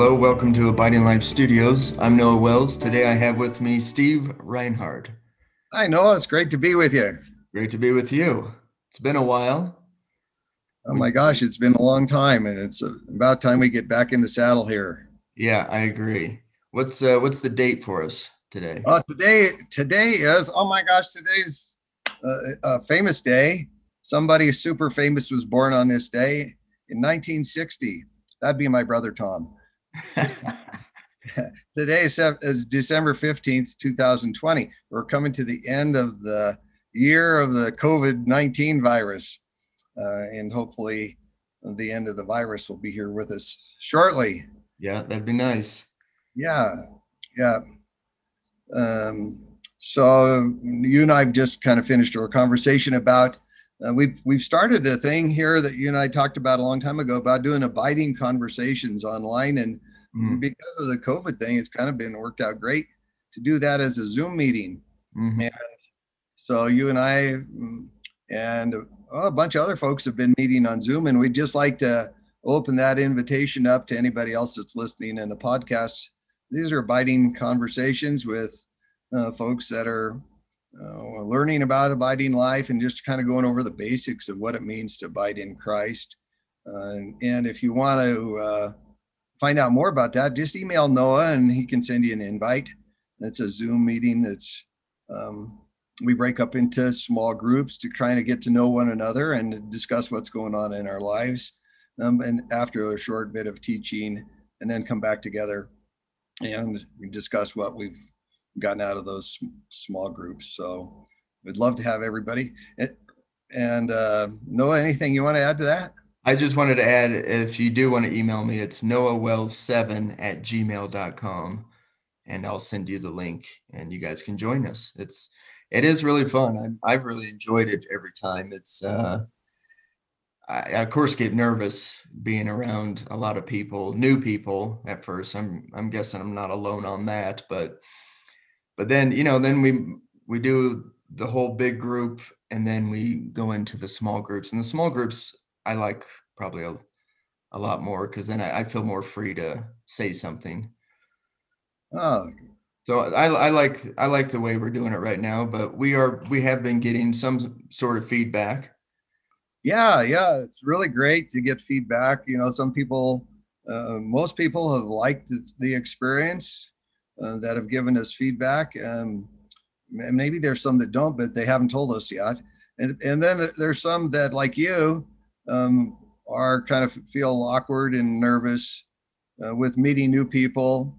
Hello, welcome to Abiding Life Studios. I'm Noah Wells. Today I have with me Steve Reinhardt. Hi, Noah. It's great to be with you. Great to be with you. It's been a while. Oh my gosh, it's been a long time, and it's about time we get back in the saddle here. Yeah, I agree. What's uh, what's the date for us today? Uh, today, today is oh my gosh, today's uh, a famous day. Somebody super famous was born on this day in 1960. That'd be my brother Tom. Today is, December 15th, 2020. We're coming to the end of the year of the COVID 19 virus. Uh, and hopefully, the end of the virus will be here with us shortly. Yeah, that'd be nice. Yeah. Yeah. Um, so, you and I have just kind of finished our conversation about uh, we've we've started a thing here that you and I talked about a long time ago about doing abiding conversations online, and mm-hmm. because of the COVID thing, it's kind of been worked out great to do that as a Zoom meeting. Mm-hmm. And so you and I mm, and oh, a bunch of other folks have been meeting on Zoom, and we'd just like to open that invitation up to anybody else that's listening in the podcast. These are abiding conversations with uh, folks that are uh, learning about abiding life and just kind of going over the basics of what it means to abide in Christ. Uh, and, and, if you want to uh, find out more about that, just email Noah and he can send you an invite. It's a Zoom meeting. It's um, we break up into small groups to try to get to know one another and discuss what's going on in our lives. Um, and after a short bit of teaching, and then come back together and discuss what we've gotten out of those small groups. So we'd love to have everybody. And uh, Noah, anything you want to add to that? I just wanted to add if you do want to email me, it's noahwells7 at gmail.com and I'll send you the link and you guys can join us. It's it is really fun. I, I've really enjoyed it every time. It's uh I, of course get nervous being around a lot of people, new people at first. I'm I'm guessing I'm not alone on that, but but then you know then we we do the whole big group and then we go into the small groups and the small groups i like probably a, a lot more because then I, I, feel more free to say something oh so I, I like i like the way we're doing it right now but we are we have been getting some sort of feedback yeah yeah it's really great to get feedback you know some people uh, most people have liked the experience uh, that have given us feedback. Um, maybe there's some that don't, but they haven't told us yet. And, and then there's some that, like you, um, are kind of feel awkward and nervous uh, with meeting new people.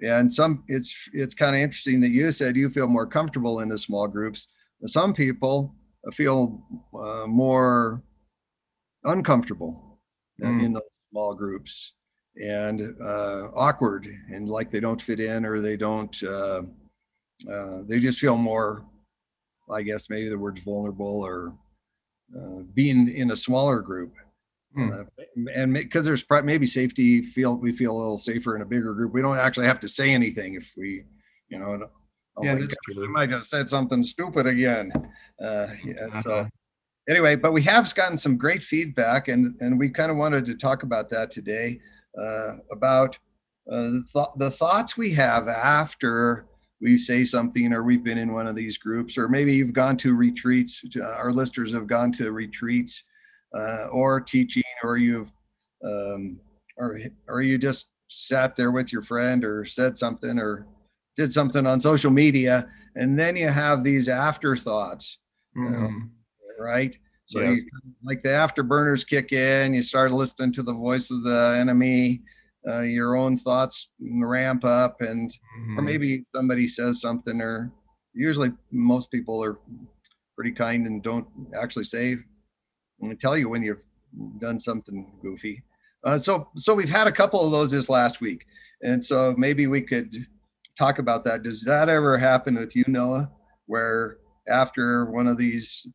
And some, it's it's kind of interesting that you said you feel more comfortable in the small groups. Some people feel uh, more uncomfortable mm. in the small groups and uh, awkward and like they don't fit in or they don't uh, uh, they just feel more i guess maybe the word's vulnerable or uh, being in a smaller group hmm. Uh, and because there's maybe safety feel we feel a little safer in a bigger group we don't actually have to say anything if we you know oh yeah. I might have said something stupid again. Uh, yeah, so anyway, but we have gotten some great feedback, and and we kind of wanted to talk about that today uh, about uh, the, th- the thoughts we have after we say something or we've been in one of these groups or maybe you've gone to retreats uh, our listeners have gone to retreats uh, or teaching or you've um, or or you just sat there with your friend or said something or did something on social media and then you have these afterthoughts mm-hmm. right so yeah. you, like the afterburners kick in, you start listening to the voice of the enemy, uh, your own thoughts ramp up, and mm-hmm. or maybe somebody says something, or usually most people are pretty kind and don't actually say and tell you when you've done something goofy. Uh, so so we've had a couple of those this last week, and so maybe we could talk about that. Does that ever happen with you, Noah? Where after one of these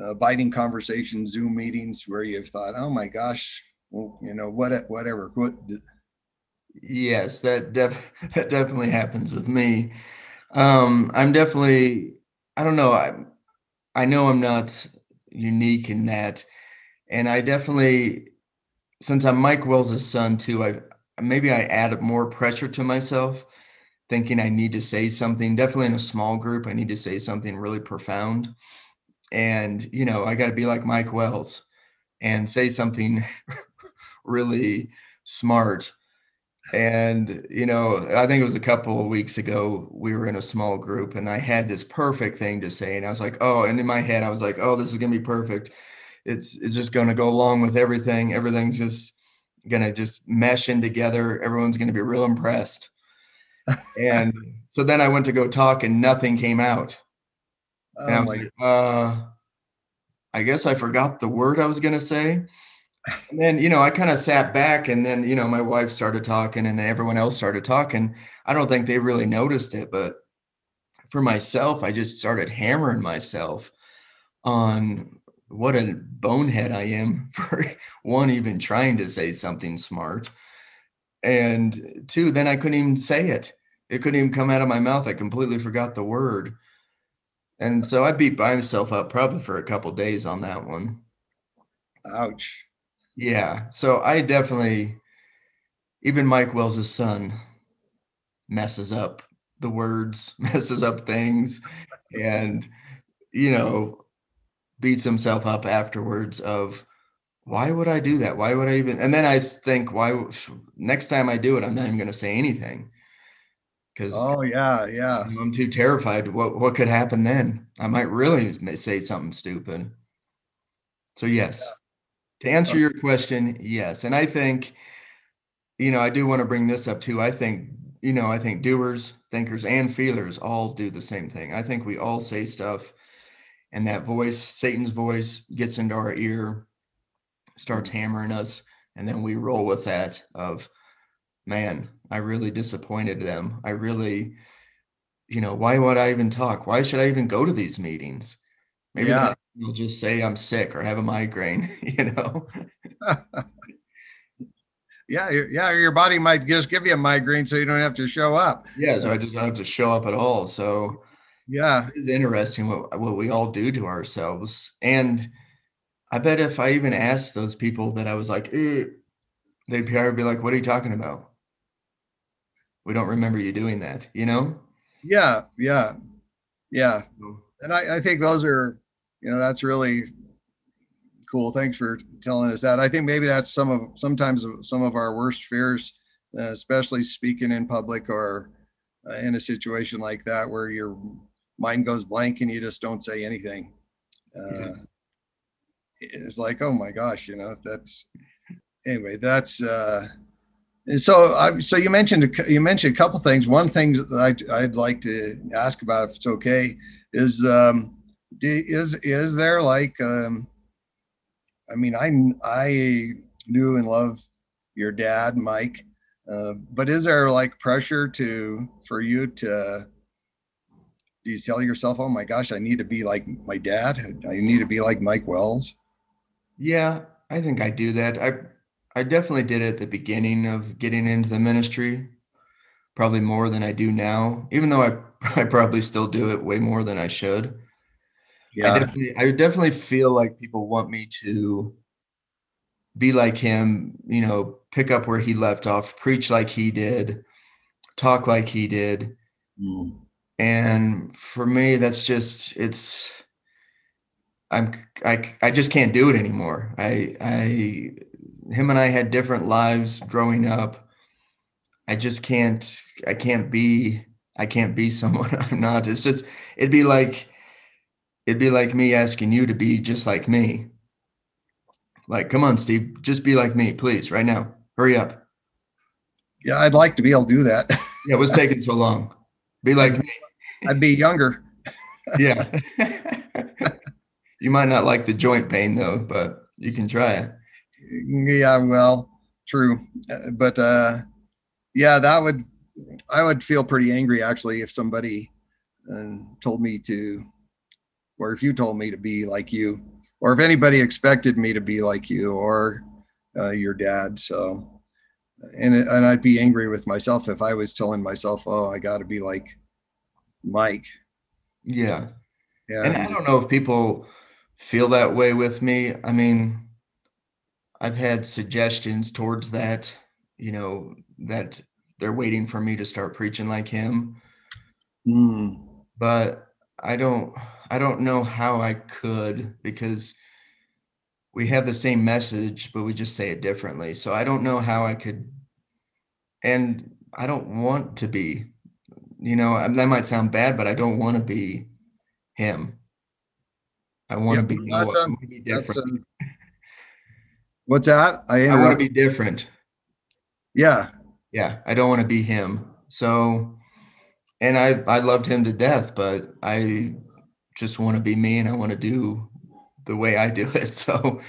uh, abiding conversations, Zoom meetings where you've thought, oh my gosh, well, you know, what, whatever. What, yes, that def- that definitely happens with me. Um, I'm definitely, I don't know, I, I know I'm not unique in that. And I definitely, since I'm Mike Wells' son too, I, maybe I add more pressure to myself, thinking I need to say something. Definitely in a small group, I need to say something really profound. And, you know, I got to be like Mike Wells and say something really smart. And, you know, I think it was a couple of weeks ago, we were in a small group and I had this perfect thing to say. And I was like, oh, and in my head, I was like, oh, this is going to be perfect. It's, it's just going to go along with everything. Everything's just going to just mesh in together. Everyone's going to be real impressed. and so then I went to go talk and nothing came out. And I Oh was my, like, uh, I guess I forgot the word I was going to say. And then, you know, I kind of sat back and then, you know, my wife started talking and everyone else started talking. I don't think they really noticed it, but for myself, I just started hammering myself on what a bonehead I am for one, even trying to say something smart. And two, then I couldn't even say it. It couldn't even come out of my mouth. I completely forgot the word. And so I beat myself up probably for a couple days on that one. ouch. Yeah. So I definitely, even Mike Wells' son messes up the words, messes up things, and, you know, beats himself up afterwards of why would I do that? Why would I even? And then I think, why, next time I do it, I'm not even going to say anything because Oh yeah, yeah. I'm too terrified. What, what could happen then? I might really say something stupid. So, yes, to answer your question, yes. And I think, you know, I do want to bring this up too. I think, you know, I think doers, thinkers, and feelers all do the same thing. I think we all say stuff, and that voice, Satan's voice, gets into our ear, starts hammering us, and then we roll with that of, man, I really disappointed them. I really, you know, why would I even talk? Why should I even go to these meetings? Maybe Yeah. then you'll just say I'm sick or have a migraine, you know? Yeah, yeah, your body might just give you a migraine so you don't have to show up. Yeah, so I just don't have to show up at all. So Yeah. it is interesting what what we all do to ourselves. And I bet if I even asked those people that I was like, "Eh," they'd probably be like, "What are you talking about? We don't remember you doing that," you know? Yeah, yeah, yeah. And I, I think those are, you know, that's really cool. Thanks for telling us that. I think maybe that's some of sometimes some of our worst fears, uh, especially speaking in public or uh, in a situation like that where your mind goes blank and you just don't say anything. Uh, it's like, oh my gosh, you know, that's anyway. That's uh, and so. I, so you mentioned you mentioned a couple things. One thing that I'd, I'd like to ask about, if it's okay, is um, is is there like um, I mean, I I knew and love your dad, Mike, uh, but is there like pressure to for you to? Do you tell yourself, "Oh my gosh, I need to be like my dad. I need to be like Mike Wells"? yeah, I think I do that. I I definitely did it at the beginning of getting into the ministry, probably more than I do now, even though I I probably still do it way more than I should. I Yeah, definitely I definitely feel like people want me to be like him, you know, pick up where he left off, preach like he did, talk like he did. Mm. And for me, that's just it's I'm I I just can't do it anymore. I I him and I had different lives growing up. I just can't I can't be I can't be someone I'm not. It's just it'd be like it'd be like me asking you to be just like me. Like, come on, Steve, just be like me, please, right now. Hurry up. yeah. I'd like to be able to do that. Yeah, what's taking so long? Be like me. I'd be younger. Yeah. you might not like the joint pain though, but you can try it. Yeah, well, true, but uh, yeah, that would I would feel pretty angry actually if somebody uh, told me to, or if you told me to be like you, or if anybody expected me to be like you or uh, your dad. So, and and I'd be angry with myself if I was telling myself, "Oh, I got to be like Mike." Yeah. Yeah. And I don't know if people feel that way with me. I mean, I've had suggestions towards that, you know, that they're waiting for me to start preaching like him. Mm. But I don't I don't know how I could because we have the same message, but we just say it differently. So I don't know how I could and I don't want to be, you know, that might sound bad, but I don't want to be him. I want Yeah, to be, sounds- be different. what's that? I I want to be different. Yeah. Yeah, I don't want to be him. So, and I I loved him to death, but I just want to be me, and I want to do the way I do it. So,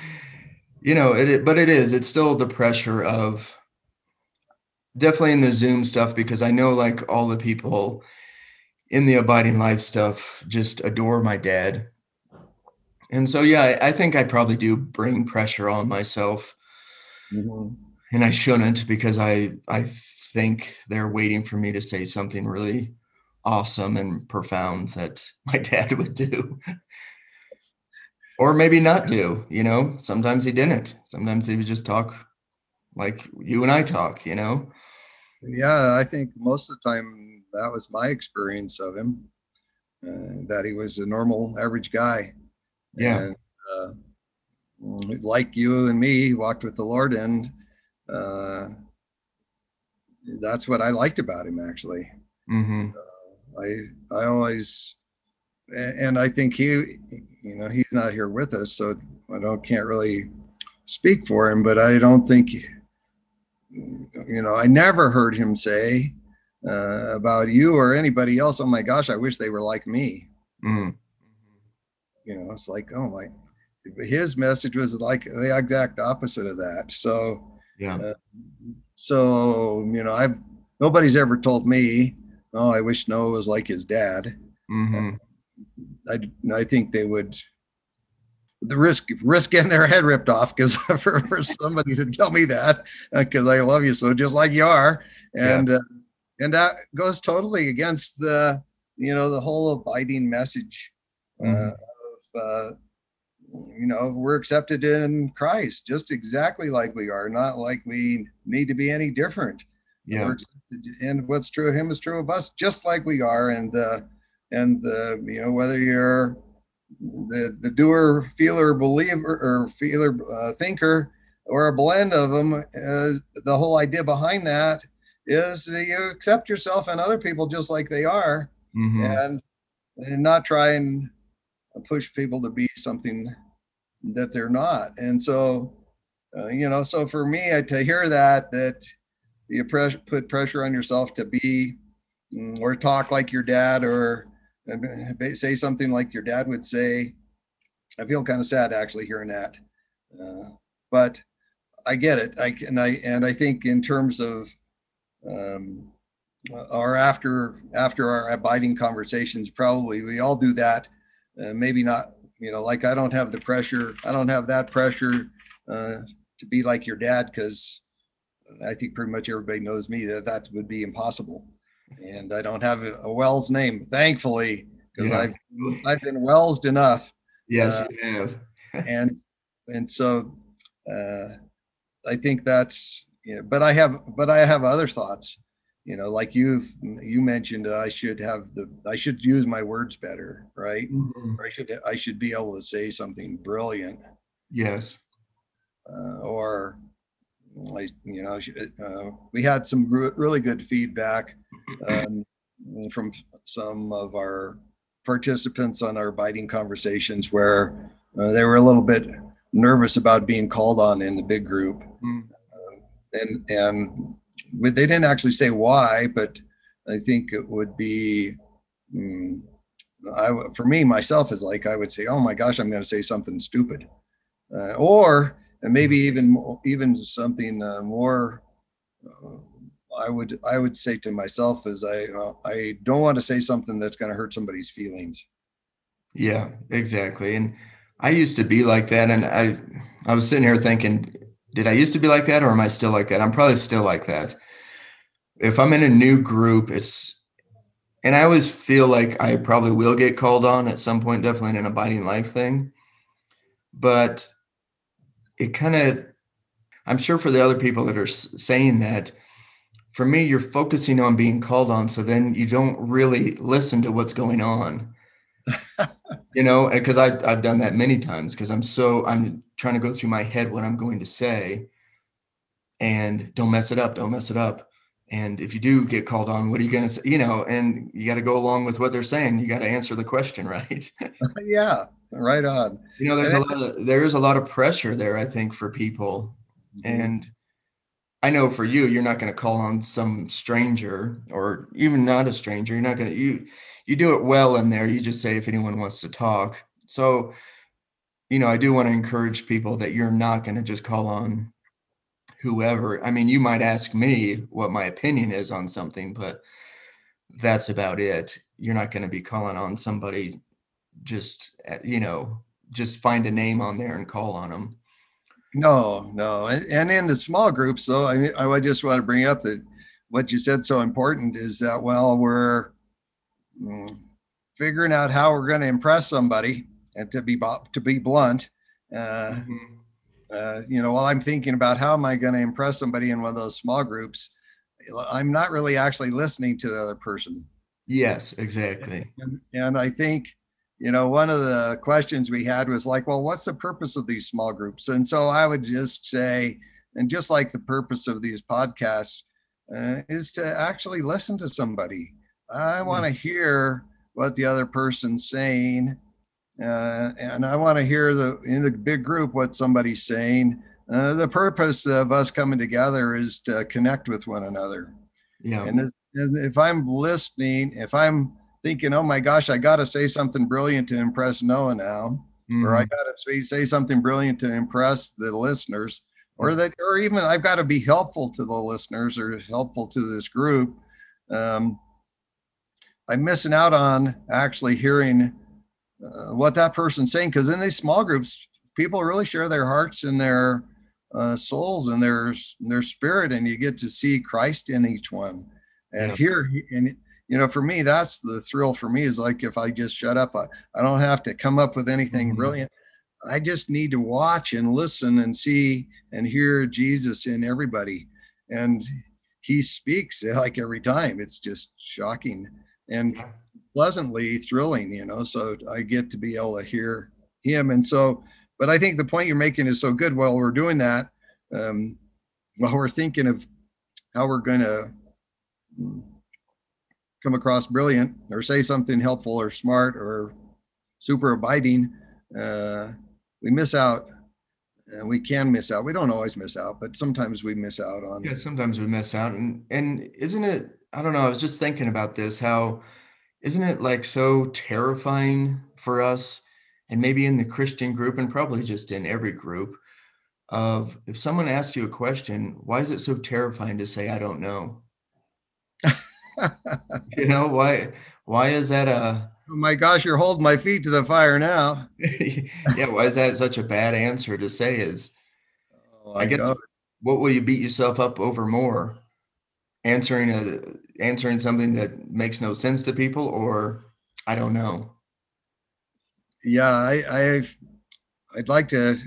you know, it, it- but it is. It's still the pressure of definitely in the Zoom stuff because I know like all the people in the abiding life stuff just adore my dad. And so, yeah, I, I think I probably do bring pressure on myself Mhm. and I shouldn't because I I think they're waiting for me to say something really awesome and profound that my dad would do. or maybe not do, you know. Sometimes he didn't. Sometimes he would just talk like you and I talk, you know. Yeah, I think most of the time that was my experience of him. Uh, that he was a normal, average guy. Yeah. And, uh, like you and me, he walked with the Lord, and uh, that's what I liked about him. Actually, hmm I I always, and I think he, you know, he's not here with us, so I don't can't really speak for him. But I don't think, you know, I never heard him say uh, about you or anybody else. Oh my gosh, I wish they were like me. hmm You know, it's like, oh my, his message was like the exact opposite of that. So, Yeah. so you know, I've nobody's ever told me, oh, I wish Noah was like his dad. hmm I I think they would the risk risk getting their head ripped off because for, for somebody to tell me that because I love you so just like you are and uh, and that goes totally against the you know the whole abiding message uh, Mhm. of uh, you know we're accepted in Christ just exactly like we are not like we need to be any different Yeah. and what's true of him is true of us, just like we are. And uh, and uh, you know whether you're the the doer, feeler, believer, or feeler, uh, thinker, or a blend of them, uh, the whole idea behind that is you accept yourself and other people just like they are, hmm and and not try and push people to be something that they're not. And so, uh, you know, so for me, I, to hear that that you put pressure on yourself to be mm, or talk like your dad or uh, say something like your dad would say. I feel kind of sad actually hearing that, uh, but I get it. I and I and I think in terms of um, our after after our abiding conversations, probably we all do that. Uh, maybe not, you know, like I don't have the pressure. I don't have that pressure uh, to be like your dad because I think pretty much everybody knows me that that would be impossible. And I don't have a, Wells name, thankfully, because Yeah. I've I've been Wellsed enough Yes, uh, you have. and and so uh, I think that's you know, but I have but I have other thoughts, you know, like you you mentioned, uh, I should have the I should use my words better, right? Mhm. I should I should be able to say something brilliant, Yes. uh, or like you know, uh, we had some re- really good feedback um, from some of our participants on our abiding conversations where uh, they were a little bit nervous about being called on in the big group Mm. and and with, they didn't actually say why but i think it would be mm, I, for me myself is like i would say oh my gosh i'm going to say something stupid uh, or and maybe even mo- even something uh, more uh, i would i would say to myself is i uh, i don't want to say something that's going to hurt somebody's feelings Yeah, exactly. And I used to be like that. And I I was sitting here thinking, did I used to be like that or am I still like that? I'm probably still like that. If I'm in a new group, it's and I always feel like I probably will get called on at some point, definitely in an abiding life thing. But it kind of I'm sure for the other people that are saying that, for me, you're focusing on being called on. So then you don't really listen to what's going on. you know, because I've, I've done that many times because I'm so, I'm trying to go through my head what I'm going to say and don't mess it up. Don't mess it up. And if you do get called on, what are you going to say? You know, and you got to go along with what they're saying. You got to answer the question, right? yeah, right on. You know, there's a lot of there is a lot of pressure there, I think, for people. Mm-hmm. And I know for you, you're not going to call on some stranger or even not a stranger. You're not going to you you do it well in there. You just say if anyone wants to talk. So, you know, I do want to encourage people that you're not going to just call on whoever. I mean, you might ask me what my opinion is on something, but that's about it. You're not going to be calling on somebody just, eh, you know, just find a name on there and call on them. No, no. And, in the small groups, though, I, I just want to bring up that what you said so important is that, well, we're mm, figuring out how we're going to impress somebody and to be, to be blunt, uh, mm-hmm uh, you know, while I'm thinking about how am I going to impress somebody in one of those small groups, I'm not really actually listening to the other person. Yes, exactly. And, and I think, you know, one of the questions we had was like, well, what's the purpose of these small groups? And so I would just say, and just like the purpose of these podcasts, uh, is to actually listen to somebody. I want to hear what the other person's saying uh, and I want to hear the in the big group what somebody's saying. Uh, the purpose of us coming together is to connect with one another. Yeah. And, and if I'm listening, if I'm thinking, oh my gosh, I got to say something brilliant to impress Noah now, mm-hmm. or I mm-hmm. got to say, something brilliant to impress the listeners, or that, or even I've got to be helpful to the listeners or helpful to this group. Um, I'm missing out on actually hearing uh, what that person's saying because in these small groups people really share their hearts and their uh, souls and their their spirit and you get to see christ in each one and yeah. here and you know for me that's the thrill for me is like if i just shut up i, I don't have to come up with anything mm-hmm. brilliant i just need to watch and listen and see and hear jesus in everybody and he speaks like every time it's just shocking and pleasantly thrilling, you know. So I get to be able to hear him. And so, but I think the point you're making is so good while we're doing that, um, while we're thinking of how we're going to mm, come across brilliant or say something helpful or smart or super abiding, uh, we miss out. And we can miss out. We don't always miss out, but sometimes we miss out on. Yeah, sometimes we miss out, and and isn't it? I don't know. I was just thinking about this. How isn't it like so terrifying for us and maybe in the christian group and probably just in every group of if someone asks you a question why is it so terrifying to say i don't know you know why why is that a oh my gosh you're holding my feet to the fire now. Yeah why is that such a bad answer to say is oh, i, I guess what will you beat yourself up over more? Answering a answering something that makes no sense to people or i don't know. Yeah i i i'd like to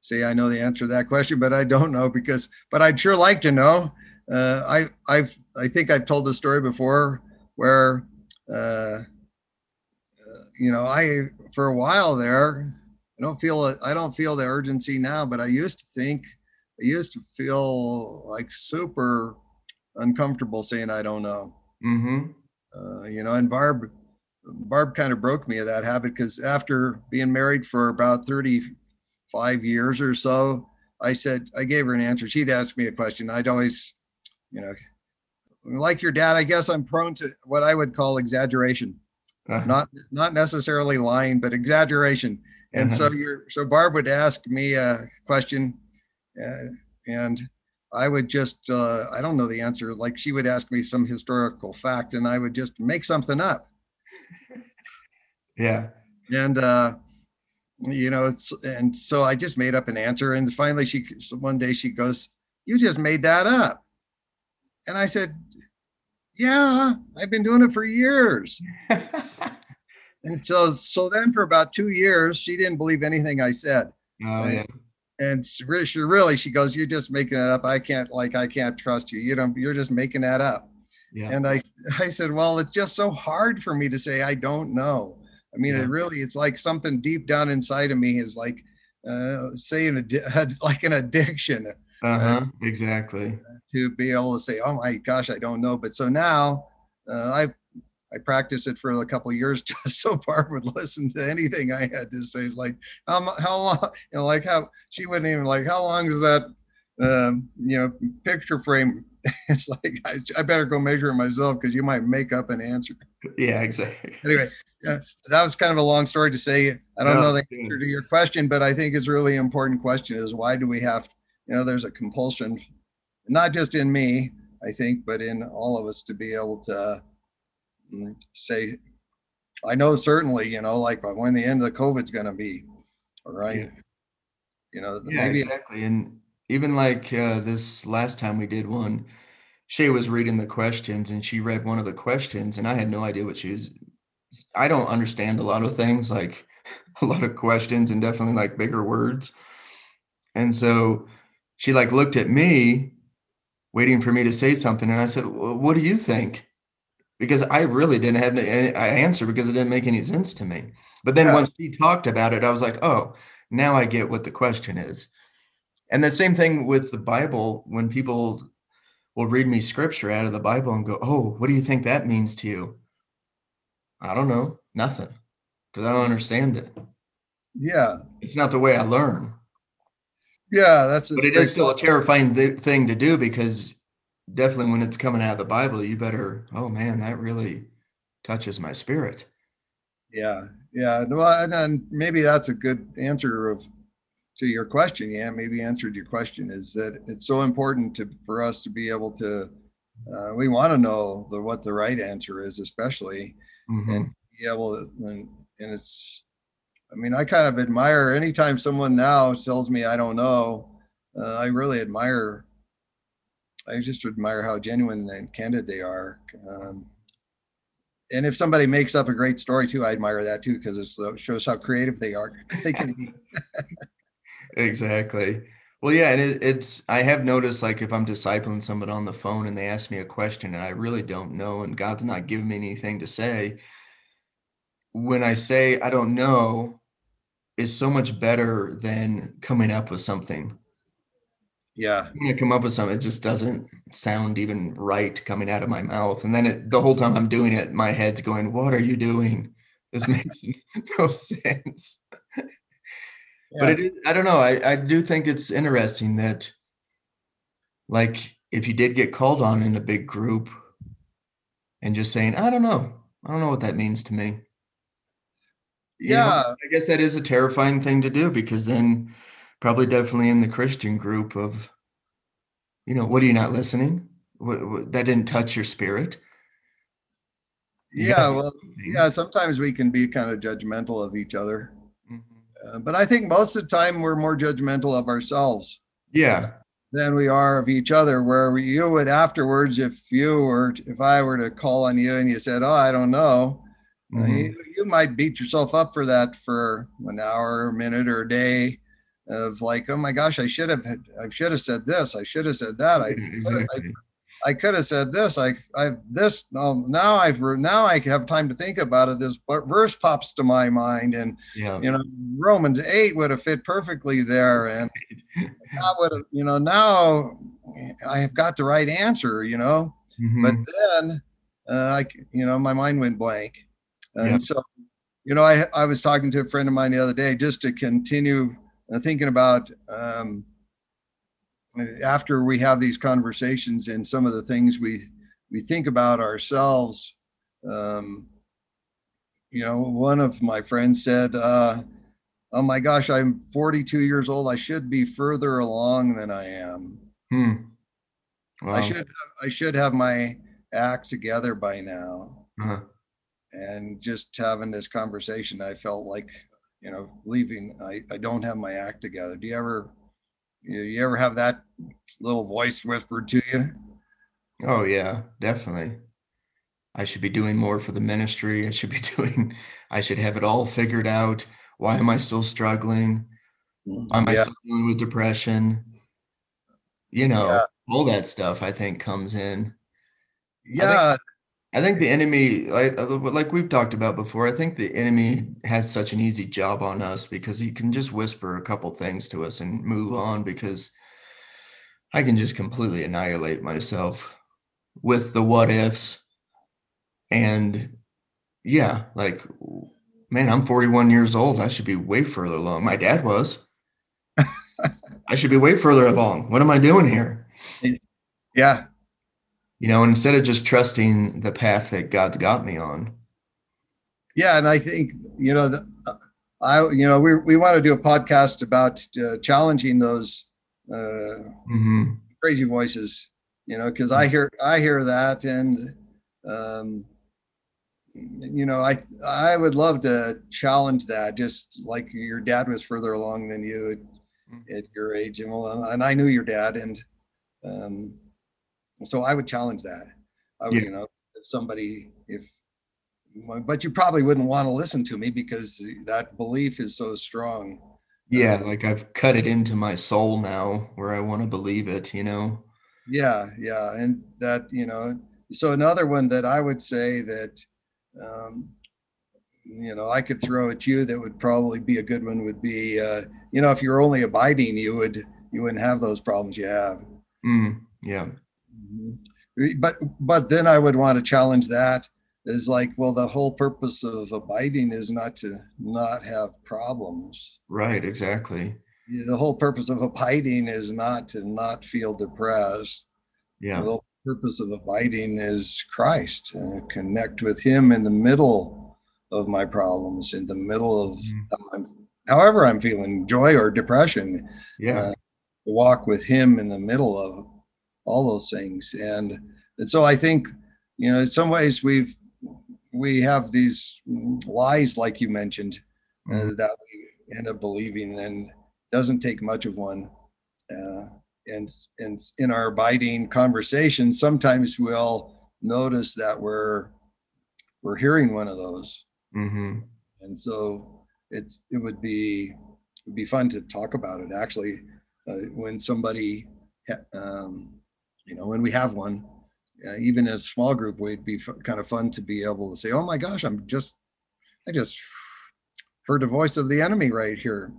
say i know the answer to that question but i don't know because but i'd sure like to know uh, i i've i think i've told the story before where uh, uh, you know i for a while there i don't feel i don't feel the urgency now but i used to think i used to feel like super uncomfortable saying I don't know. Mm-hmm. Uh, you know, and Barb, Barb kind of broke me of that habit because after being married for about 35 years or so, I said, I gave her an answer. She'd ask me a question. I'd always, you know, like your dad, I guess I'm prone to what I would call exaggeration. Uh-huh. Not not necessarily lying, but exaggeration. And uh-huh. so you're so Barb would ask me a question, uh, and I would just, uh, I don't know the answer. Like she would ask me some historical fact and I would just make something up. yeah. And, uh, you know, it's, and so I just made up an answer. And finally, she, so one day she goes, You just made that up. And I said, Yeah, I've been doing it for years. and so, so then for about two years, she didn't believe anything I said. Oh, yeah and she re- she really, she goes, "You're just making it up. I can't like I can't trust you. You don't. You're just making that up." Yeah. And I I said, "Well, it's just so hard for me to say I don't know. I mean, Yeah. it really it's like something deep down inside of me is like uh saying like an addiction Uh-huh. Exactly. to be able to say, "Oh my gosh, I don't know." But so now, uh, I I practiced it for a couple of years just so Barb would listen to anything I had to say. It's like, how how long? You know, like how she wouldn't even like, how long is that? Um, you know, picture frame. it's like I, I better go measure it myself because you might make up an answer. Yeah, exactly. Anyway, yeah, that was kind of a long story to say. I don't No, know the answer to your question, but I think it's a really important question: is why do we have? You know, there's a compulsion, not just in me, I think, but in all of us to be able to mm, say, I know certainly, you know, like by when the end of the COVID's going to be, all right. Yeah. You know, Yeah, maybe exactly. And even like uh, this last time we did one, Shay was reading the questions and she read one of the questions, and I had no idea what she was. I don't understand a lot of things, like a lot of questions and definitely like bigger words. And so she like looked at me, waiting for me to say something, and I said, "Well, "What do you think?" Because I really didn't have any I answer because it didn't make any sense to me. But then Yeah. once she talked about it, I was like, "Oh, now I get what the question is." And the same thing with the Bible, when people will read me scripture out of the Bible and go, "Oh, what do you think that means to you?" I don't know, nothing, because I don't understand it. yeah, It's not the way I learn. Yeah, that's But it is still a terrifying th- thing to do because definitely when it's coming out of the Bible, you better, oh man, that really touches my spirit. Yeah, yeah. Well, and, maybe that's a good answer of to your question. Yeah, maybe answered your question is that it's so important to for us to be able to. Uh, we want to know the what the right answer is, especially Mhm. and be able to. And, and it's, I mean, I kind of admire anytime someone now tells me I don't know. Uh, I really admire. I just admire how genuine and candid they are. Um, and if somebody makes up a great story too, I admire that too because it shows how creative they are. They can. Exactly. Well, yeah, and it, it's I have noticed like if I'm discipling somebody on the phone and they ask me a question and I really don't know and God's not giving me anything to say, when I say I don't know is so much better than coming up with something. Yeah, When I come up with something, it just doesn't sound even right coming out of my mouth. And then it, the whole time I'm doing it, my head's going, "What are you doing? This makes no sense." But it is, I don't know. I, I do think it's interesting that, like, if you did get called on in a big group and just saying, I don't know, I don't know what that means to me. You know, yeah, I guess that is a terrifying thing to do because then, probably definitely in the Christian group of, you know, what are you not listening? What, what that didn't touch your spirit? You yeah. Well, yeah. Sometimes we can be kind of judgmental of each other, Mhm. uh, but I think most of the time we're more judgmental of ourselves Yeah. than we are of each other. Where you would afterwards, if you were, if I were to call on you and you said, "Oh, I don't know," Mhm. you, you might beat yourself up for that for an hour, a minute, or a day of like, oh my gosh, I should have, I should have said this, I should have said that, I, exactly. I could have said this, I, I, this, um, now I've, now I have time to think about it. This verse pops to my mind, and Yeah. you know, Romans eight would have fit perfectly there, and that would have, you know, now I have got the right answer, you know but Mhm. then uh, I, you know, my mind went blank, and Yeah. so, you know, I I was talking to a friend of mine the other day just to continue uh, thinking about um, after we have these conversations and some of the things we we think about ourselves. Um, you know, one of my friends said, uh, "Oh my gosh, I'm 42 years old. I should be further along than I am." Hmm. I should I should have my act together by now. Uh-huh. And just having this conversation, I felt like, you know, leaving. I, I don't have my act together. Do you ever you, you ever have that little voice whispered to you? Oh yeah, definitely. I should be doing more for the ministry. I should be doing, I should have it all figured out. Why am I still struggling? Am I Yeah, still dealing with depression? You know, yeah, all that stuff I think comes in. I yeah, I think the enemy, like uh, like we've talked about before, I think the enemy has such an easy job on us because he can just whisper a couple things to us and move on because I can just completely annihilate myself with the what ifs. And yeah, like, man, I'm 41 years old. I should be way further along. My dad was. I should be way further along. What am I doing here? yeah, You know, instead of just trusting the path that God's got me on. yeah. And I think you know, the, I you know, we we want to do a podcast about uh, challenging those uh, hmm crazy voices. You know, because I hear I hear that, and um, you know, I I would love to challenge that. Just like your dad was further along than you at, at your age, and well, and I knew your dad, and um, so I would challenge that. I would, Yeah. you know, if somebody if but you probably wouldn't want to listen to me because that belief is so strong. Yeah, Uh, like I've cut it into my soul now where I want to believe it, you know? yeah, yeah, and that you know. So another one that I would say that um, you know I could throw at you that would probably be a good one would be uh, you know if you're only abiding you would you wouldn't have those problems you have. Mm, yeah. Mhm. But but then I would want to challenge that is like well the whole purpose of abiding is not to not have problems. Right, exactly. The whole purpose of abiding is not to not feel depressed. Yeah. The whole purpose of abiding is Christ and connect with him in the middle of my problems, in the middle of Mhm. how however I'm feeling, joy or depression Yeah. uh, walk with him in the middle of all those things and, and so i think you know in some ways we've we have these lies like you mentioned uh, Mhm. that we end up believing and doesn't take much of one uh, and and in our abiding conversation, sometimes we'll notice that we're we're hearing one of those Mhm. and so it's it would be would be fun to talk about it actually uh, when somebody um, you know when we have one uh, even in a small group would be f- kind of fun to be able to say oh my gosh i'm just i just heard the voice of the enemy right here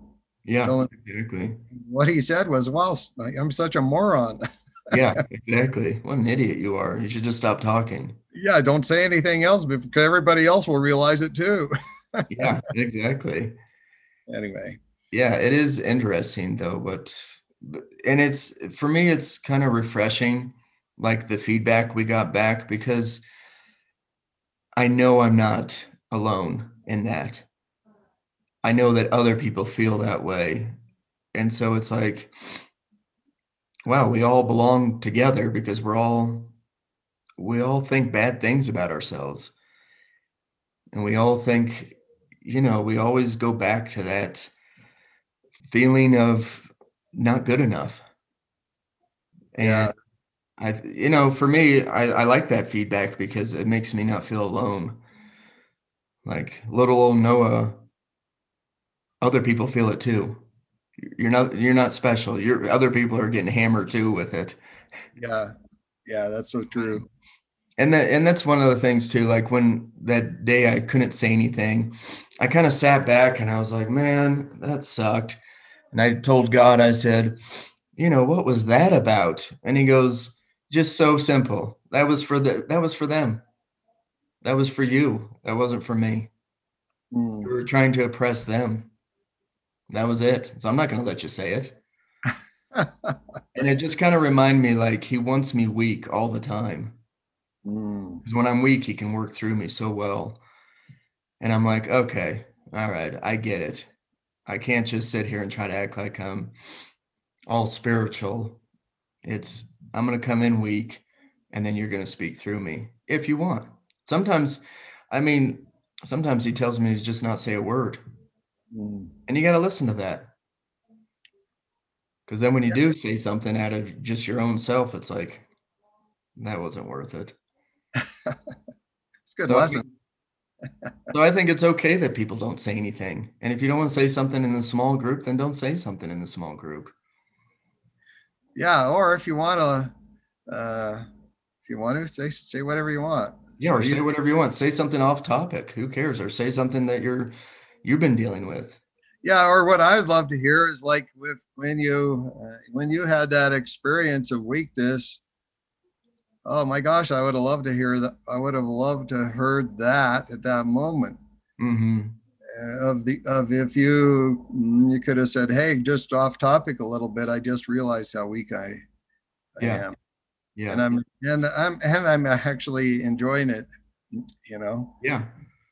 Yeah, Telling- exactly. what he said was well i'm such a moron Yeah, exactly. What an idiot you are. You should just stop talking. yeah don't say anything else because everybody else will realize it too Yeah, exactly. anyway Yeah, it is interesting though, but- and it's for me it's kind of refreshing like the feedback we got back because I know I'm not alone in that. I know that other people feel that way. And so it's like wow, we all belong together because we're all we all think bad things about ourselves. And we all think, you know, we always go back to that feeling of not good enough. Yeah. And I, you know, for me, I, I like that feedback because it makes me not feel alone. Like little old Noah, other people feel it too. You're not, you're not special. You're other people are getting hammered too with it. yeah yeah that's so true And that and that's one of the things too. Like when that day I couldn't say anything, I kind of sat back and I was like, man, that sucked. And I told God, I said, you know, what was that about? And he goes, just so simple. That was for the that was for them. That was for you. That wasn't for me. Mm. You were trying to oppress them. That was it. So I'm not gonna let you say it. And it just kind of reminded me like he wants me weak all the time. Because when I'm weak, he can work through me so well. And I'm like, okay, all right, I get it. I can't just sit here and try to act like I'm all spiritual. It's, I'm going to come in weak and then you're going to speak through me if you want. Sometimes, I mean, sometimes he tells me to just not say a word. Mm. And you got to listen to that. Because then when you do say something out of just your own self, it's like, that wasn't worth it. It's good So, lesson. So I think it's okay that people don't say anything. And if you don't want to say something in the small group, then don't say something in the small group. Yeah, or if you want to, uh, if you want to say say whatever you want. Yeah, so or say whatever you want. Say something off topic. Who cares? Or say something that you're you've been dealing with. Yeah, or what I'd love to hear is like with when you uh, when you had that experience of weakness. Oh my gosh, I would have loved to hear that. I would have loved to heard that at that moment. Mm-hmm. Uh, of the of if you you could have said, "Hey, just off topic a little bit. I just realized how weak I, I yeah. am." Yeah. And I'm and I'm and I'm actually enjoying it. You know. Yeah.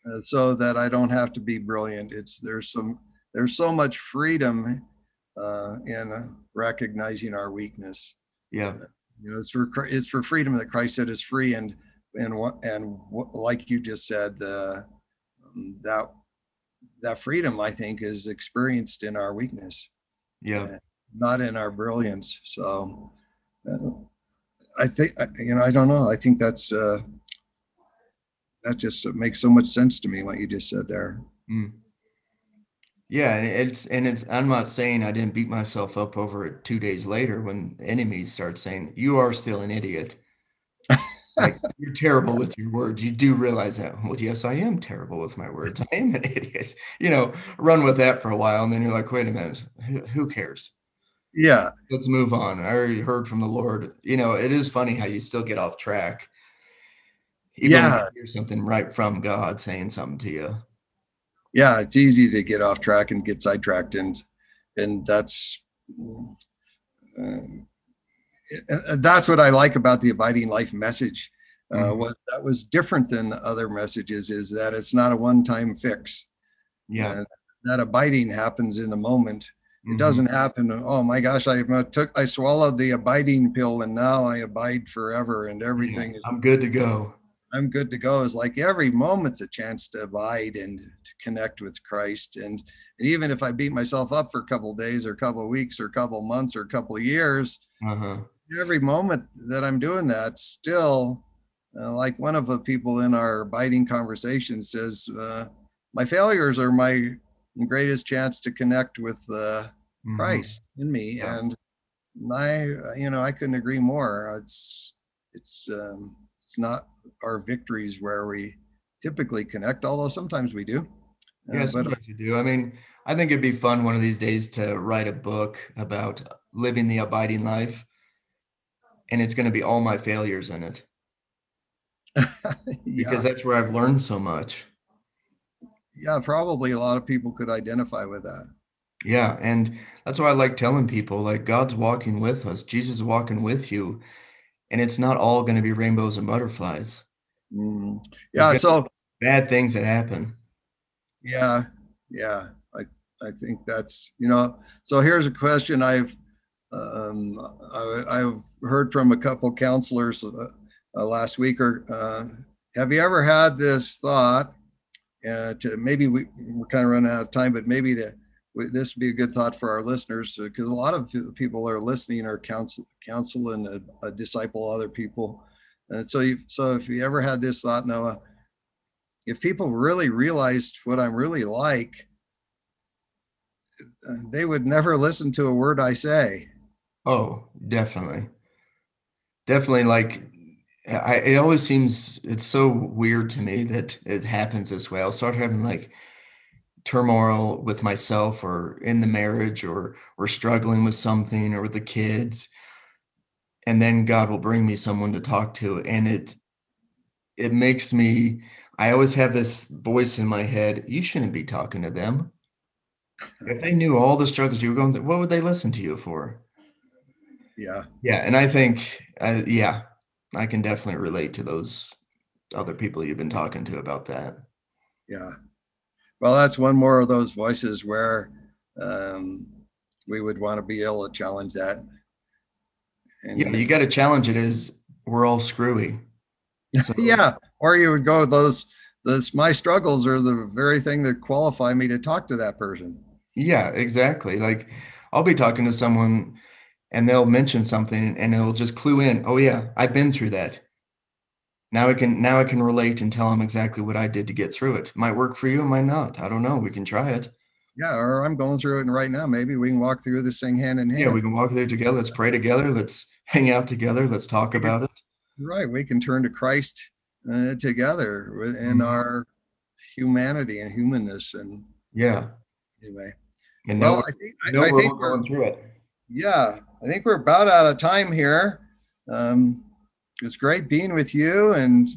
Uh, so that I don't have to be brilliant. It's there's some there's so much freedom uh, in recognizing our weakness. Yeah, you know, it's for it's for freedom that Christ said is free, and and what and what, like you just said, uh, that that freedom I think is experienced in our weakness. Yeah, not in our brilliance. So. Uh, I think you know. I don't know. I think that's uh, that just makes so much sense to me what you just said there. Mm. Yeah, and it's and it's I'm not saying I didn't beat myself up over it two days later when enemies start saying, You are still an idiot. like you're terrible with your words. You do realize that. Well, yes, I am terrible with my words. I am an idiot. You know, run with that for a while, and then you're like, wait a minute, who, who cares? Yeah. Let's move on. I already heard from the Lord. You know, it is funny how you still get off track. Even yeah. hear something right from God saying something to you yeah, it's easy to get off track and get sidetracked, and and that's uh, that's what I like about the abiding life message. Uh, mm-hmm. Was that was different than other messages is that it's not a one-time fix. Yeah, that abiding happens in the moment. It mm-hmm. doesn't happen. Oh my gosh, I took I swallowed the abiding pill and now I abide forever and everything yeah, is. I'm good to go. I'm good to go is like every moment's a chance to abide and to connect with Christ. And, and even if I beat myself up for a couple days or a couple weeks or a couple months or a couple of years, uh-huh. every moment that I'm doing that, still, uh, like one of the people in our abiding conversation says, uh, my failures are my greatest chance to connect with uh, mm-hmm. Christ in me. Yeah. And my, you know, I couldn't agree more. It's, it's, um, it's not our victories where we typically connect, although sometimes we do. Uh, yeah, sometimes you do. I mean, I think it'd be fun one of these days to write a book about living the abiding life, and it's going to be all my failures in it. yeah. Because that's where I've learned so much. Yeah, probably a lot of people could identify with that. Yeah, and that's why I like telling people like God's walking with us. Jesus is walking with you and it's not all going to be rainbows and butterflies. Mm. Yeah. So bad things that happen. Yeah. Yeah. I, I think that's, you know, so here's a question I've, um, I, have heard from a couple counselors uh, uh, last week or, uh, have you ever had this thought uh, to maybe we, we're kind of running out of time, but maybe to this would be a good thought for our listeners because a lot of people are listening are counsel, counsel and a, a disciple other people. And so, you, so if you ever had this thought, Noah, if people really realized what I'm really like, uh, they would never listen to a word I say. Oh, definitely. Definitely. Like, I, it always seems, it's so weird to me that it happens this way. I'll start having like turmoil with myself or in the marriage or or struggling with something or with the kids and then god will bring me someone to talk to. And it it makes me i always have this voice in my head you shouldn't be talking to them. If they knew all the struggles you were going through what would they listen to you for? Yeah. Yeah and i think uh, yeah i can definitely relate to those other people you've been talking to about that. Yeah. Well, that's one more of those voices where um, we would want to be able to challenge that. And yeah, you got to challenge it as we're all screwy. So. yeah, or you would go those those my struggles are the very thing that qualify me to talk to that person. Yeah, exactly. Like I'll be talking to someone and they'll mention something and it'll just clue in, oh yeah, I've been through that. now I can now I can relate and tell them exactly what I did to get through it. Might work for you, might not. I don't know. We can try it. Yeah, or I'm going through it and right now. Maybe we can walk through this thing hand in hand. Yeah, we can walk through together. Let's pray together. Let's hang out together. Let's talk about it. Right. We can turn to Christ uh, together in mm-hmm. our humanity and humanness. And yeah. Anyway. And well, I think, I, I think we're going through it. Yeah. I think we're about out of time here. Um, it's great being with you and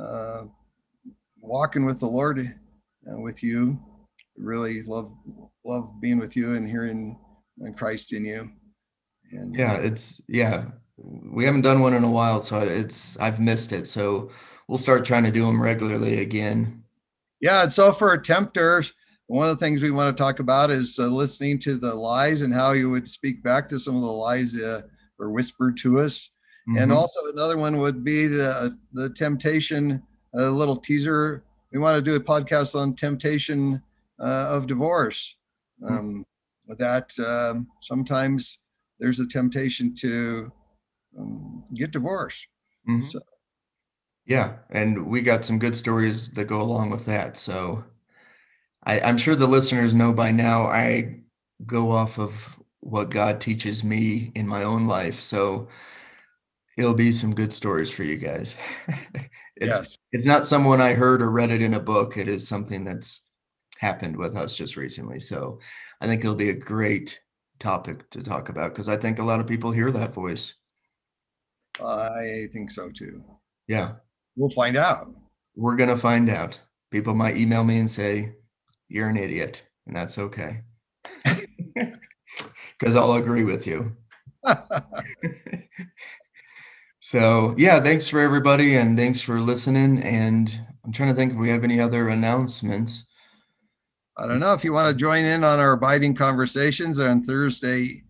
uh, walking with the Lord uh, with you. Really love love being with you and hearing Christ in you. And yeah, it's yeah. We haven't done one in a while, so it's I've missed it. So we'll start trying to do them regularly again. Yeah, and so for tempters, one of the things we want to talk about is uh, listening to the lies and how you would speak back to some of the lies uh, or whispered to us Mm-hmm. And also another one would be the the temptation, a little teaser. We want to do a podcast on temptation uh, of divorce. Mm-hmm. Um, that um, sometimes there's a temptation to um, get divorced. Mm-hmm. So. Yeah, and we got some good stories that go along with that. So I, I'm sure the listeners know by now I go off of what God teaches me in my own life. So it'll be some good stories for you guys. it's yes. it's not someone I heard or read it in a book. It is something that's happened with us just recently. So I think it'll be a great topic to talk about because I think a lot of people hear that voice. I think so too. Yeah. We'll find out. We're going to find out. People might email me and say, You're an idiot. And that's okay. Because I'll agree with you. So yeah, thanks for everybody and thanks for listening. And I'm trying to think if we have any other announcements. I don't know if you want to join in on our abiding conversations on Thursday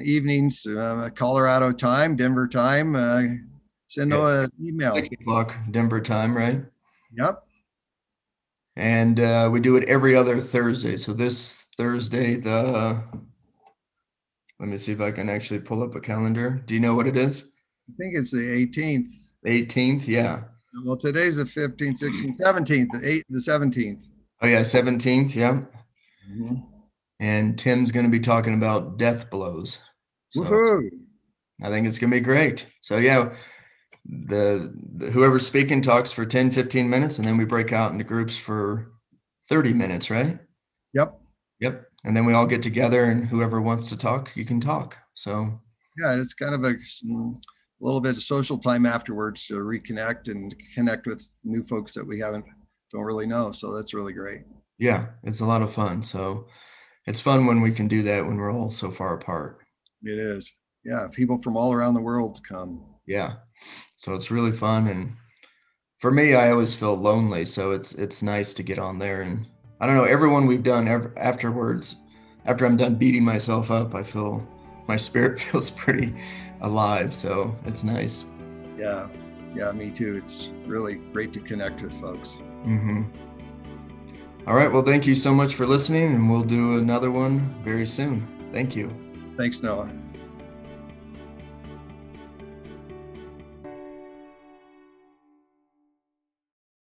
evenings, uh, Colorado time, Denver time. Uh, send yes. an email. Six o'clock Denver time, right? Yep. And uh, we do it every other Thursday. So this Thursday, the let me see if I can actually pull up a calendar. Do you know what it is? I think it's the 18th. 18th, yeah. Well, today's the 15th, 16th, 17th, the 8th, the 17th. Oh yeah, 17th, yeah. Mm-hmm. And Tim's going to be talking about death blows. So Woohoo! I think it's going to be great. So yeah, the, the whoever's speaking talks for 10, 15 minutes, and then we break out into groups for 30 minutes, right? Yep. Yep. And then we all get together, and whoever wants to talk, you can talk. So yeah, it's kind of a a little bit of social time afterwards to reconnect and connect with new folks that we haven't don't really know. So that's really great. Yeah, it's a lot of fun. So it's fun when we can do that when we're all so far apart. It is. Yeah, people from all around the world come. Yeah. So it's really fun and for me I always feel lonely, so it's it's nice to get on there and I don't know, everyone we've done ever, afterwards after I'm done beating myself up, I feel my spirit feels pretty alive. So it's nice. Yeah. Yeah, me too. It's really great to connect with folks. Mm-hmm. All right. Well, thank you so much for listening, and we'll do another one very soon. Thank you. Thanks, Noah.